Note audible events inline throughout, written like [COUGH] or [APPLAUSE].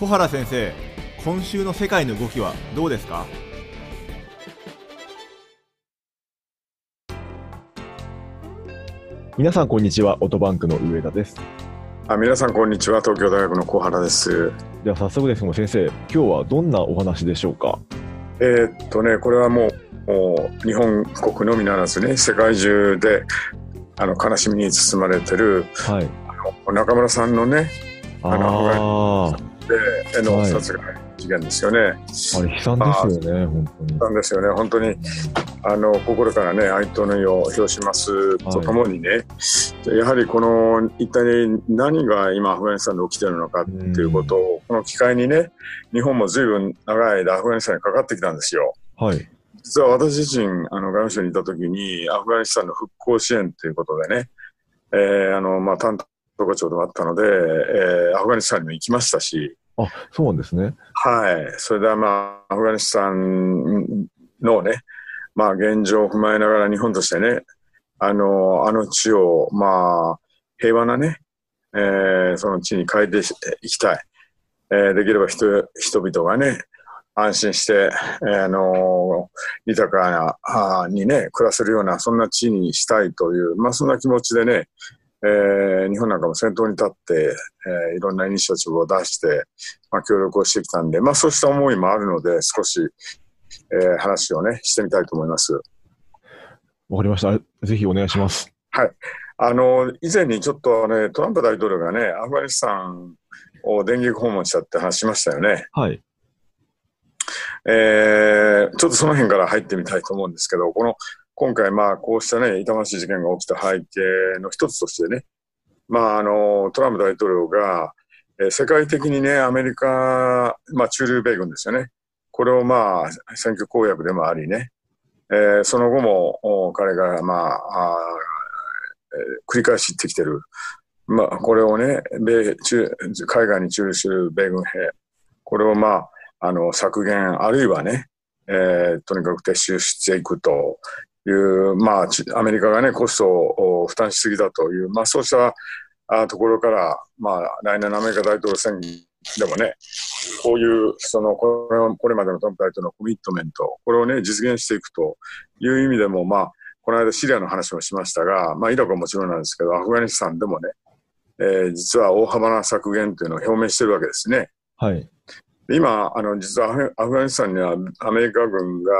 小原先生今週の世界の動きはどうですか？皆さんこんにちはオートバンクの上田です。あ皆さんこんにちは東京大学の小原です。では早速ですが先生今日はどんなお話でしょうか？えー、っとねこれはもうもう日本国のみならずね世界中であの悲しみに包まれてる、はい、あの中村さんのねあのでの殺害事件ですよね。あれ悲惨ですよね、本当に。悲惨ですよね、本当にあの心からね哀悼の意を表します。とともにね、はい、やはりこの一体何が今アフガニスタンで起きてるのかっていうことを、この機会にね日本もずいぶん長い間アフガニスタンにかかってきたんですよ。はい。実は私自身あの外務省にいた時にアフガニスタンの復興支援ということでね、えー、あのまあ担当課長でもあったので、えー、アフガニスタンにも行きましたし、あそうなんですね。はい、それでは、まあ、アフガニスタンのね、まあ、現状を踏まえながら日本としてね、あのあの地を、まあ、平和なね、えー、その地に変えていきたい。えー、できれば人人々がね、安心して、えー、あの豊かなあにね、暮らせるような、そんな地にしたいという、まあ、そんな気持ちでね、えー、日本なんかも先頭に立って、えー、いろんなイニシアチブを出して、まあ、協力をしてきたんで、まあ、そうした思いもあるので、少し、えー、話をね、してみたいと思います。わかりました。ぜひお願いします。はい。あの、以前にちょっとね、トランプ大統領がね、アフガニスタンを電撃訪問したって話しましたよね。はい。えー、ちょっとその辺から入ってみたいと思うんですけど、この今回、まあ、こうしたね、痛ましい事件が起きた背景の一つとしてね、まあ、あの、トランプ大統領が、え、世界的にね、アメリカ、まあ、駐留米軍ですよね。これをまあ、選挙公約でもありね、えー、その後も、彼が、まあ、あ、繰り返し言ってきてる。まあ、これをね、米中、海外に駐留する米軍兵、これをまあ、あの、削減、あるいはね、えー、とにかく撤収していくという、まあ、アメリカがね、コストを負担しすぎだという、まあ、そうしたあところから、まあ、来年のアメリカ大統領選でもね、こういう、その、これこれまでのトランプ大統領のコミットメント、これをね、実現していくという意味でも、まあ、この間シリアの話もしましたが、まあ、イラクはもちろんなんですけど、アフガニスタンでもね、えー、実は大幅な削減というのを表明してるわけですね。はい。今、あの、実はアフガニスタンにはアメリカ軍が、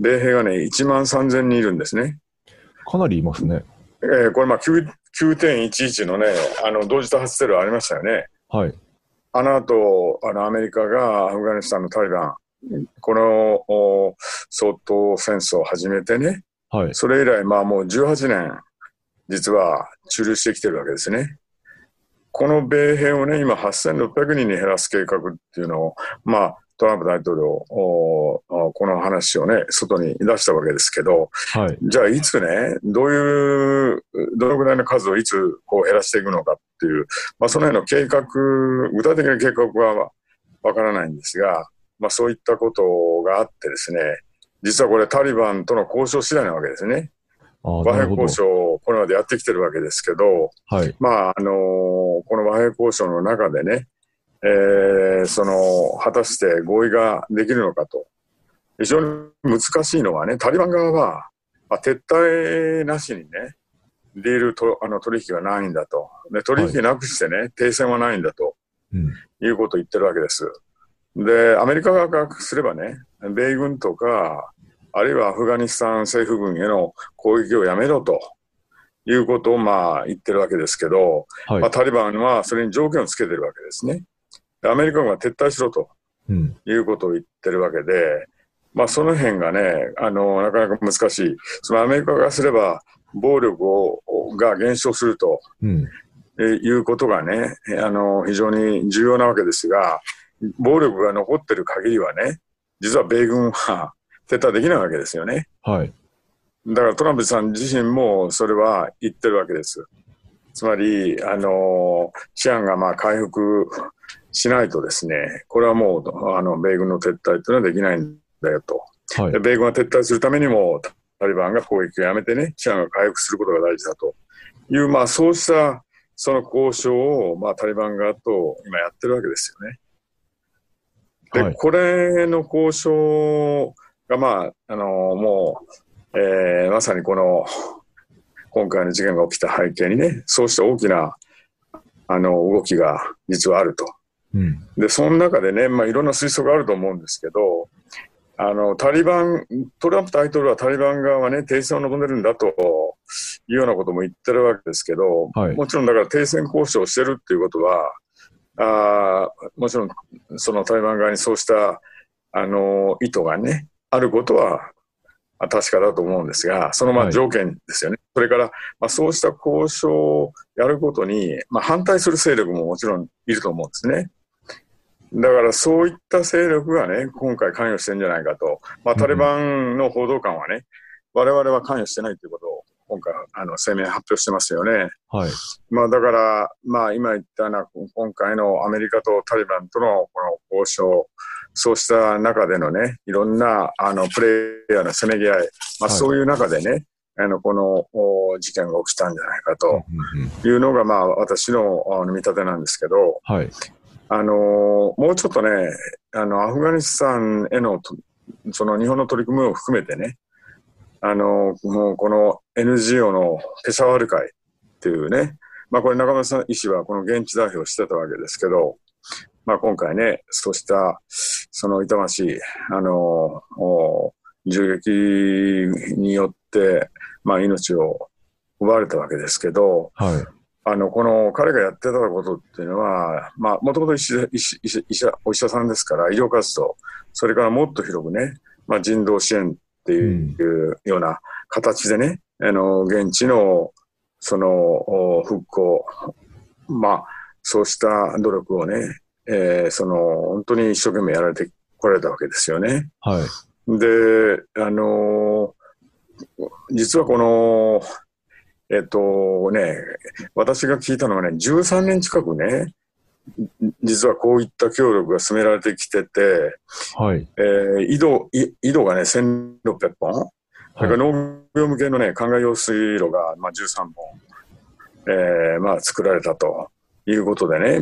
米兵がね、1万3000人いるんですね。かなりいますね。えー、これ、まあ9.11のね、あの同時多発テロありましたよね。はい。あの後、あのアメリカがアフガニスタンのタリバン、この総統戦争を始めてね、はい、それ以来、まあもう18年、実は駐留してきてるわけですね。この米兵をね、今8600人に減らす計画っていうのを、まあ、トランプ大統領、この話をね、外に出したわけですけど、はい、じゃあいつね、どういう、どのぐらいの数をいつこう減らしていくのかっていう、まあ、その辺の計画、具体的な計画はわからないんですが、まあ、そういったことがあってですね、実はこれタリバンとの交渉次第なわけですね。和平交渉をこれまでやってきてるわけですけど、はい、まあ、あのー、この和平交渉の中でね、えー、その、果たして合意ができるのかと。非常に難しいのはね、タリバン側は、まあ、撤退なしにね、ディールとあの取引はないんだと。で取引なくしてね、はい、停戦はないんだと、うん、いうことを言ってるわけです。で、アメリカ側からすればね、米軍とか、あるいはアフガニスタン政府軍への攻撃をやめろということをまあ言ってるわけですけど、はい、まあ、タリバンはそれに条件をつけてるわけですね。アメリカ軍は撤退しろと、いうことを言ってるわけで、まあ、その辺がねあの、なかなか難しい、そのアメリカがすれば、暴力をが減少すると、うん、えいうことがねあの、非常に重要なわけですが、暴力が残ってる限りはね、実は米軍は [LAUGHS] 撤退できないわけですよね。はい、だからトランプさん自身もそれは言ってるわけです。つまり、あの治安がまあ回復しないとですね、これはもうあの米軍の撤退というのはできないんだよと、はい、米軍が撤退するためにも、タリバンが攻撃をやめてね、治安が回復することが大事だという、まあ、そうしたその交渉を、まあ、タリバン側と今やってるわけですよね。で、はいこれの交渉が、まあ、あのもう、えーまさにこの、今回の事件が起きた背景にね、そうした大きな、あの、動きが実はあると。うん。で、その中でね、まあ、いろんな推測があると思うんですけど、あの、タリバン、トランプ大統領はタリバン側はね、停戦を望んでるんだというようなことも言ってるわけですけど、はいもちろんだから停戦交渉をしてるっていうことは、あーもちろんそのタリバン側にそうした、あの、意図がね、あることはあ確かだと思うんですが、そのまはいあ条件ですよね。それから、まあ、そうした交渉をやることに、まあ、反対する勢力ももちろんいると思うんですね。だからそういった勢力がね、今回関与してるんじゃないかと。まあ、タリバンの報道官はね、我々は関与してないということを今回、あの、声明発表してますよね。はい。まあ、だから、まあ、今言ったような、今回のアメリカとタリバンとのこの交渉、そうした中でのね、いろんな、あの、プレイヤーのせめぎ合い、まあ、はいそういう中でね、あの、このお事件が起きたんじゃないかというのが、まあ、私のあの見立てなんですけど、はい。あのもうちょっとね、あの、アフガニスタンへの、その日本の取り組みを含めてね、あのもうこの NGO のペシャワール会っていうね、まあこれ中村さん医師はこの現地代表をしてたわけですけど、まあ今回ね、そうした、その痛ましい、あのお銃撃によって、まあ命を奪われたわけですけど、はい。あの、この彼がやってたことっていうのは、まあ、もともと医師医者お医者さんですから、医療活動、それからもっと広くね、まあ、人道支援っていうような形でね、あの、現地の、その、お復興、まあ、そうした努力をね、えーその、本当に一生懸命やられてこられたわけですよね。はい。で、あの実はこの、えっとね、私が聞いたのはね、13年近くね、実はこういった協力が進められてきてて、はい。えー井戸、い井戸がね、1600本、それから農業向けのね、灌漑用水路が、まあ、13本、えーまあ、作られたということでね、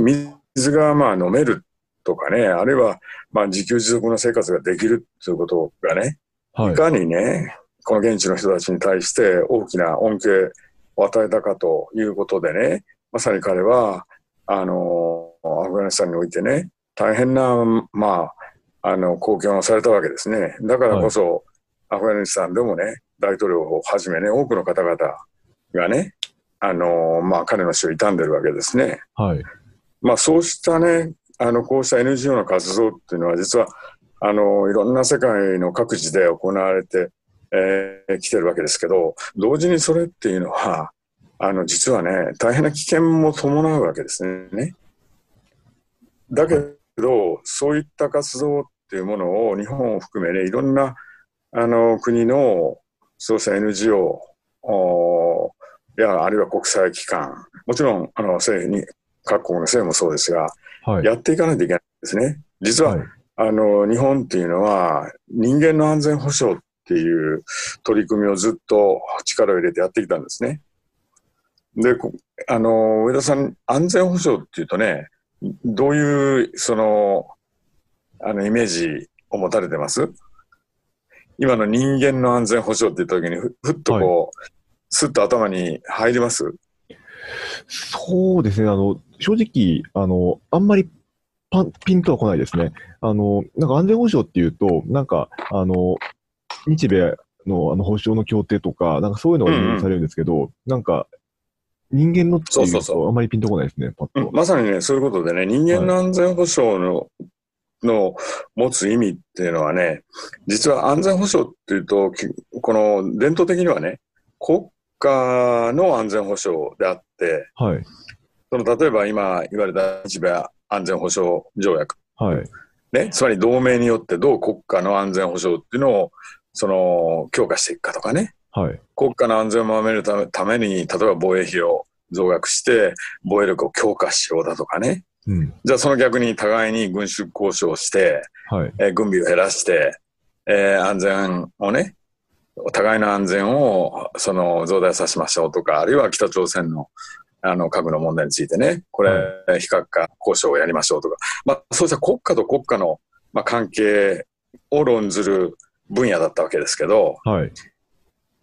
水がまあ飲めるとかね、あるいはまあ自給自足の生活ができるということがね、はいい。かにね、この現地の人たちに対して大きな恩恵を与えたかということでね、まさに彼は、あの、アフガニスタンにおいてね、大変な、まあ、あの、貢献をされたわけですね。だからこそ、アフガニスタンでもね、大統領をはじめね、多くの方々がね、あの、まあ、彼の死を悼んでるわけですね。はい。まあ、そうしたね、あの、こうした NGO の活動っていうのは、実は、あの、いろんな世界の各地で行われて、えー来てるわけですけど、同時にそれっていうのは、あの、実はね、大変な危険も伴うわけですね。だけど、そういった活動っていうものを日本を含めね、いろんな、あの、国の、そうした NGO や、あるいは国際機関、もちろん、あの、政府に、各国の政府もそうですが、はい。やっていかないといけないんですね。実は、はい。あの、日本っていうのは、人間の安全保障っていう取り組みをずっと力を入れてやってきたんですね。で、こあの、上田さん、安全保障っていうとね、どういう、その、あの、イメージを持たれてます？今の人間の安全保障って言った時にふ、ふっとこう、すっと頭に入ります？そうですね。あの、正直、あの、あんまりパンピンとは来ないですね。あの、なんか安全保障っていうと、なんか、あの、日米のあの保障の協定とか、なんかそういうのがイメージされるんですけど、なんか、人間のっていうとあんまりピンとこないですね、パッと。まさにね、そういうことでね、人間の安全保障の、の持つ意味っていうのはね、実は安全保障っていうと、きこの伝統的にはね、国家の安全保障であって、はい。その例えば今言われた日米安全保障条約、はい。ね、つまり同盟によってどう国家の安全保障っていうのを、その、強化していくかとかね、はい。国家の安全を守るために、例えば防衛費を増額して、防衛力を強化しようだとかね、うん。じゃあその逆に互いに軍縮交渉して、はい。えー軍備を減らして、えー安全をね、お互いの安全をその増大させましょうとか、あるいは北朝鮮のあの核の問題についてね、これ、非核化交渉をやりましょうとか、まあ、そうした国家と国家の、まあ、関係を論ずる分野だったわけですけど、はい。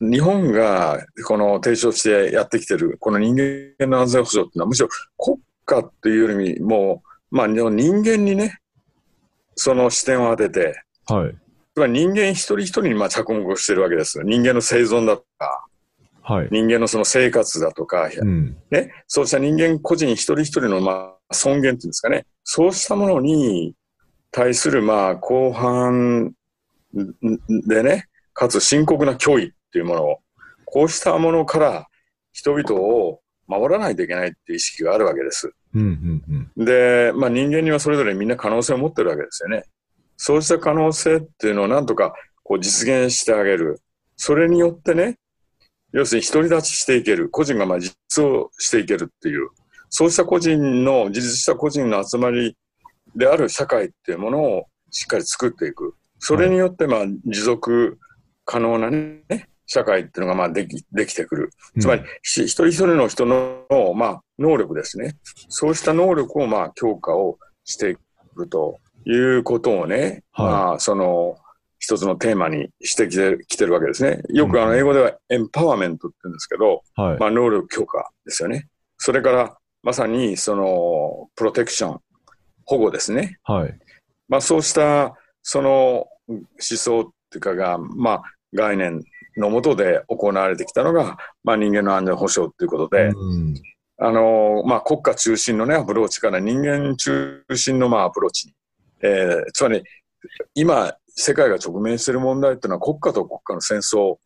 日本がこの提唱してやってきてる、この人間の安全保障っていうのは、むしろ国家っていうよりも、まあ、人間にね、その視点を当てて、はい。人間一人一人にまあ着目をしてるわけです。人間の生存だとか、はい。人間のその生活だとか、うん。ね、そうした人間個人一人一人のまあ尊厳っていうんですかね、そうしたものに対するまあ後半でね、かつ深刻な脅威っていうものを、こうしたものから人々を守らないといけないっていう意識があるわけです。うん。うん。うん。で、まあ人間にはそれぞれみんな可能性を持ってるわけですよね。そうした可能性っていうのをなんとかこう実現してあげる。それによってね、要するに独り立ちしていける。個人がまあ実をしていけるっていう。そうした個人の、自立した個人の集まりである社会っていうものをしっかり作っていく。それによってまあ持続可能なね、社会っていうのがまあできできてくる。つまり、ひ一人一人の人の、まあ、能力ですね。そうした能力を、まあ、強化をしていくということをね、はいまあ、その、一つのテーマにしてきてきてるわけですね。よくあの、英語ではエンパワーメントって言うんですけど、はい。まあ、能力強化ですよね。それから、まさに、その、プロテクション、保護ですね。はい。まあ、そうした、その思想っていうかが、まあ、概念のもとで行われてきたのが、まあ、人間の安全保障ということで、うん。あのまあ、国家中心の、ね、アプローチから人間中心の、まあ、アプローチに、えーつまり今、世界が直面している問題っていうのは国家と国家の戦争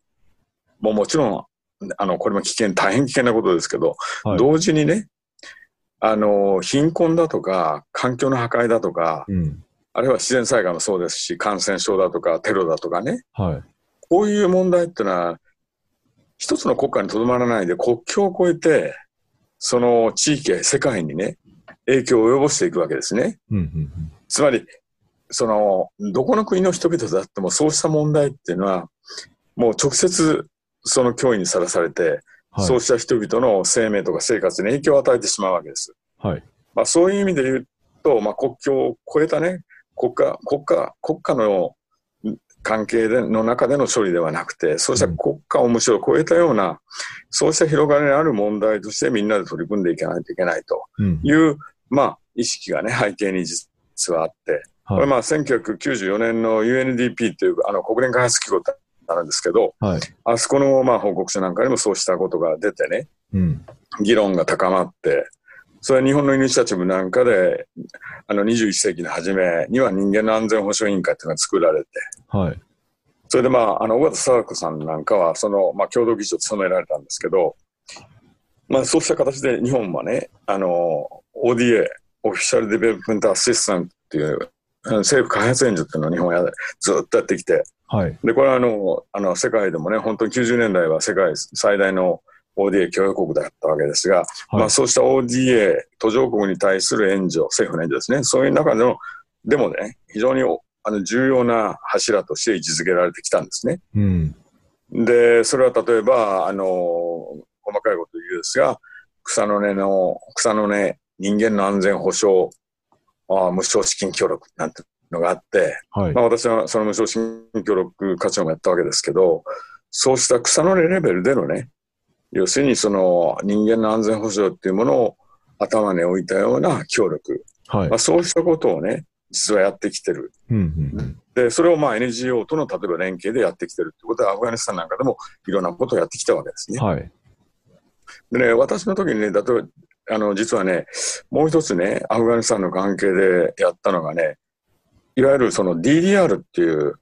ももちろんあのこれも危険大変危険なことですけど、はい。同時にねあの貧困だとか環境の破壊だとかうん。あるいは自然災害もそうですし感染症だとかテロだとかねはい。こういう問題っていうのは一つの国家にとどまらないで国境を越えてその地域や世界にね影響を及ぼしていくわけですね。うん。うん。つまりそのどこの国の人々であってもそうした問題っていうのはもう直接その脅威にさらされて、はい。そうした人々の生命とか生活に影響を与えてしまうわけです。はい。まあ、そういう意味で言うと、まあ、国境を越えたね国家国家国家の関係での中での処理ではなくてそうした国家をむしろ超えたような、そうした広がりのある問題としてみんなで取り組んでいかないといけないとうん。いう、まあ、意識がね背景に実はあって、これはい。まあ1994年の UNDP というあの国連開発機構ってあるんですけどはい。あそこのまあ報告書なんかにもそうしたことが出てねうん。議論が高まって、それは日本のイニシアチブなんかで、あの21世紀の初めには人間の安全保障委員会っていうのが作られて、はい。それでまあ、あの、小形貞子さんなんかは、その、まあ、共同議長を務められたんですけど、まあ、そうした形で日本はね、あの、ODA、オフィシャルデベロップメントアシスタントっていう、政府開発援助っていうのを日本はやずっとやってきて、はい。で、これはあの、あの、世界でもね、本当に90年代は世界最大の ODA 協力国だったわけですが、まあそうした ODA、途上国に対する援助、政府の援助ですね、そういう中でも、でもね、非常にあの重要な柱として位置づけられてきたんですね。うん。で、それは例えば、あの、細かいこと言うですが、草の根の、草の根人間の安全保障あ無償資金協力なんてのがあって、はいま。あ、私はその無償資金協力課長もやったわけですけど、そうした草の根レベルでのね、要するにその人間の安全保障っていうものを頭に置いたような協力、はいまあ、。そうしたことをね、実はやってきてる。うん。うん。で、それをまあ NGO との例えば連携でやってきてるってことは、アフガニスタンなんかでもいろんなことをやってきたわけですね。はい。でね、私の時にね、例えば、あの、実はね、もう一つね、アフガニスタンの関係でやったのがね、いわゆるその DDR っていう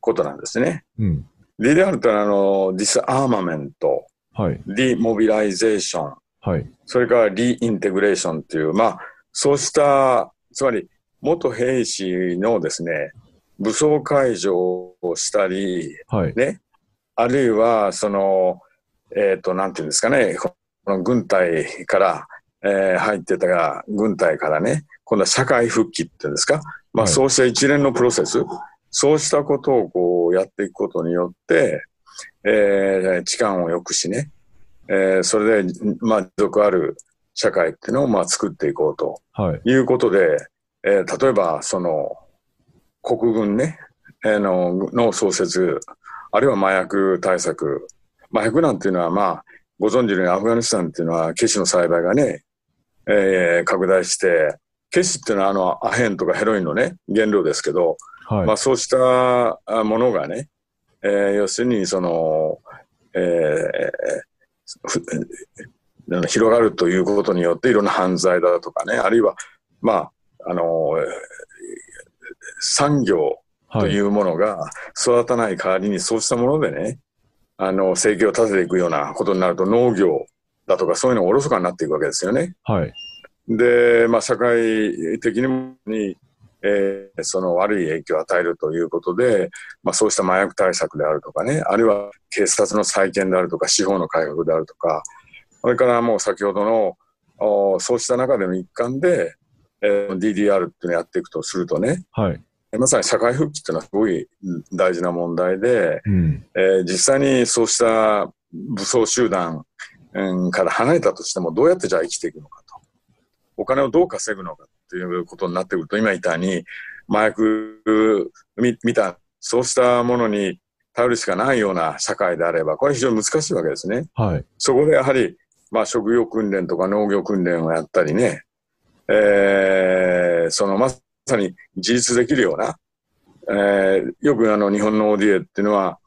ことなんですね。うん。DDR ってのはあの、 disarmament、はい。 demobilization、はい。それから reintegration っていう、まあ、そうした、つまり、元兵士のですね、武装解除をしたり、はい。ね、あるいは、その、えっ、と、なんていうんですかね、この軍隊から、えー入ってたが、軍隊からね、今度は社会復帰っていうんですか、まあ、はいそうした一連のプロセス、そうしたことをこうやっていくことによって、えー、痴漢を良くしね、えーそれで、まあ、持続ある社会っていうのをまあ作っていこうとはい。いうことで、えー例えば、その、国軍ね、あの、の創設、あるいは麻薬対策。麻薬なんていうのは、まあ、ご存知のようにアフガニスタンっていうのは、ケシの栽培がね、えー、拡大して、ケシっていうのはあのアヘンとかヘロインのね、原料ですけど、はい、まあそうしたものがね、えー、要するにその、えー、広がるということによっていろんな犯罪だとかね、あるいは、まあ、あの、産業というものが育たない代わりにそうしたものでね、あの、生計を立てていくようなことになると農業だとかそういうのがおろそかになっていくわけですよね。はい。で、まあ、社会的にえー、その悪い影響を与えるということで、まあ、そうした麻薬対策であるとかね、あるいは警察の再建であるとか、司法の改革であるとか、それからもう先ほどの、おそうした中での一環で、えー、DDR っていうのをやっていくとするとね、はい、まさに社会復帰っていうのはすごい大事な問題で、うん、えー、実際にそうした武装集団、うん、から離れたとしても、どうやってじゃあ生きていくのかと。お金をどう稼ぐのかということになってくると、今言ったように、麻薬みみたそうしたものに頼るしかないような社会であれば、これは非常に難しいわけですね。はい、そこでやはり、まあ、職業訓練とか農業訓練をやったりね、えー、そのまさに自立できるような、えー、よくあの日本の ODA っていうのは、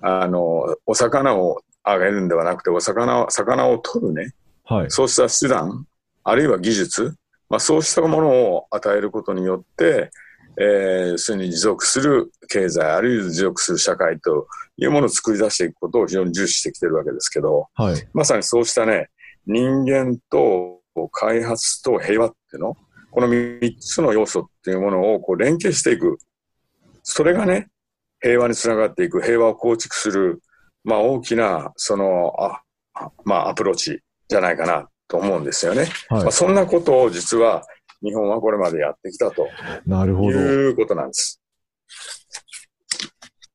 あの、お魚をあげるんではなくて、お魚を、魚を取るね、はい、そうした手段、あるいは技術、まあ、そうしたものを与えることによって、えー、それに持続する経済、あるいは持続する社会というものを作り出していくことを非常に重視してきてるわけですけど、はい、まさにそうしたね、人間と開発と平和っていうの、この3つの要素っていうものをこう連携していく。それがね、平和につながっていく、平和を構築する、まあ大きな、その、あまあアプローチじゃないかなと思うんですよね。はい、まあ、そんなことを実は日本はこれまでやってきたと。なるほど。いうことなんです。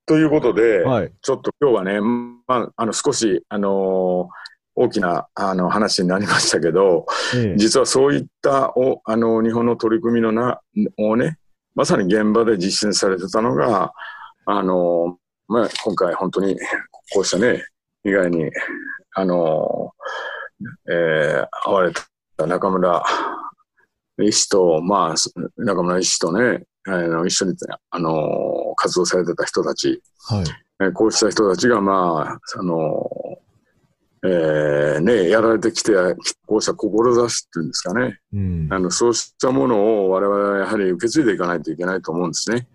ということで、はい、ちょっと今日はね、まあ、あの少し、あのー、大きなあの話になりましたけど、ええ、実はそういったおあの日本の取り組みのなをね、まさに現場で実践されてたのが、あのまあ、今回本当にこうしたね、被害に、あのえー、会われた中村医師と、まあ、中村医師とね、あの一緒に、あの活動されてた人たち、はい。えー、こうした人たちが、まあ、あのえー、ね、やられてきて、こうした志っていうんですかね、うん、あのそうしたものを我々はやはり受け継いでいかないといけないと思うんですね。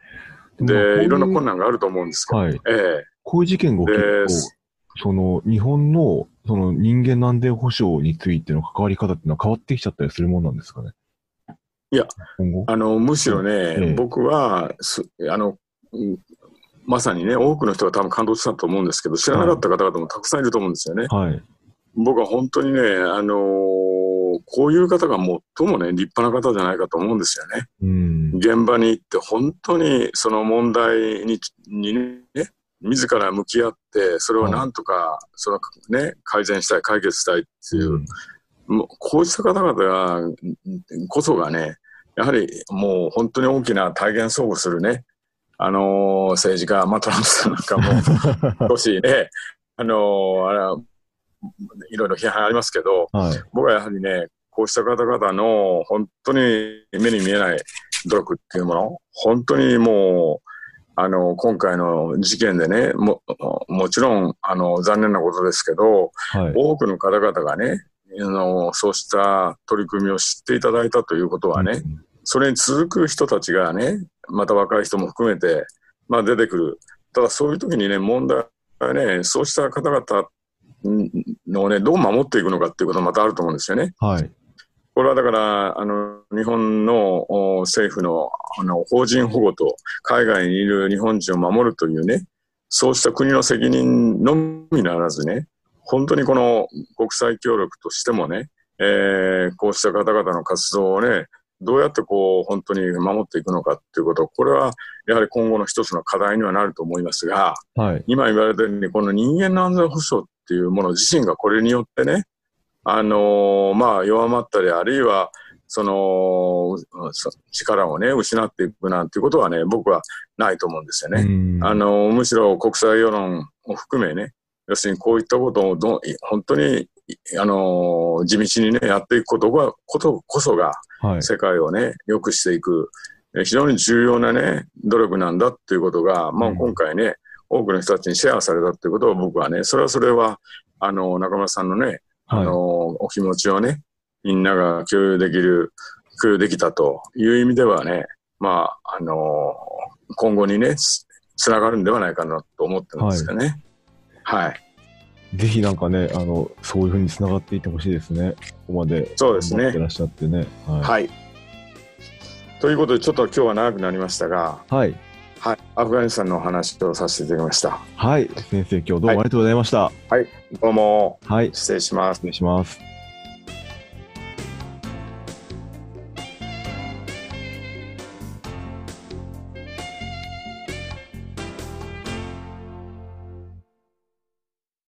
で、いろんな困難があると思うんですけど、はい、えー、こういう事件が起きると、その日本のその人間安全保障についての関わり方っていうのは変わってきちゃったりするもんなんですかね？いや、あの、むしろね、ええ、僕は、あの、まさにね、多くの人が多分感動したと思うんですけど、知らなかった方々もたくさんいると思うんですよね。はい、僕は本当にね、あのー、こういう方が最もね、立派な方じゃないかと思うんですよね。うん、現場に行って、本当にその問題ににね、自ら向き合って、それをなんとか、そのね、改善したい、解決したいっていう、うん、こうした方々が、こそがね、やはりもう本当に大きな体現相互するね、あのー、政治家、まあ、トランプさんなんかも [LAUGHS] 少しね、あのー、あれいろいろ批判ありますけど、はい、僕はやはりね、こうした方々の本当に目に見えない努力っていうもの、本当にもう、あの、今回の事件でね、も、もちろん、あの、残念なことですけど、はい、多くの方々がね、あの、そうした取り組みを知っていただいたということはね、うん、それに続く人たちがね、また若い人も含めて、まあ出てくる。ただそういう時にね、問題はね、そうした方々のね、どう守っていくのかっていうこともまたあると思うんですよね。はい。これはだから、あの、日本の政府のあの法人保護と海外にいる日本人を守るというね、そうした国の責任のみならずね、本当にこの国際協力としてもね、えー、こうした方々の活動をね、どうやってこう本当に守っていくのかっていうこと、これはやはり今後の一つの課題にはなると思いますが、はい、今言われたように、この人間の安全保障っていうもの自身がこれによってね、あのー、まあ、弱まったり、あるいはその、そ力をね、失っていくなんていうことはね、僕はないと思うんですよね。うんあの、むしろ国際世論を含めね、要するにこういったことをどん本当に、あの、地道にね、やっていくことが、ことこそが、はい。世界をね、良くしていく、え非常に重要なね、努力なんだっていうことが、まあうん今回ね、多くの人たちにシェアされたっていうことを僕はね、それはそれは、あの、中村さんのね、あはい。の、お気持ちをね、みんなが共有できる、共有できたという意味ではね、まあ、あの、今後にね、つつながるんではないかなと思ってるんですかね。はい。ぜひなんかね、あの、そういうふうに繋がっていってほしいですね。ここまで。そうですねらっしゃってね。ははい。ということで、ちょっと今日は長くなりましたが、い。はい。はい。アフガニスタンのお話をさせていただきました。はい。先生、今日どうもありがとうございました。どうも、はい。失礼します失。礼します。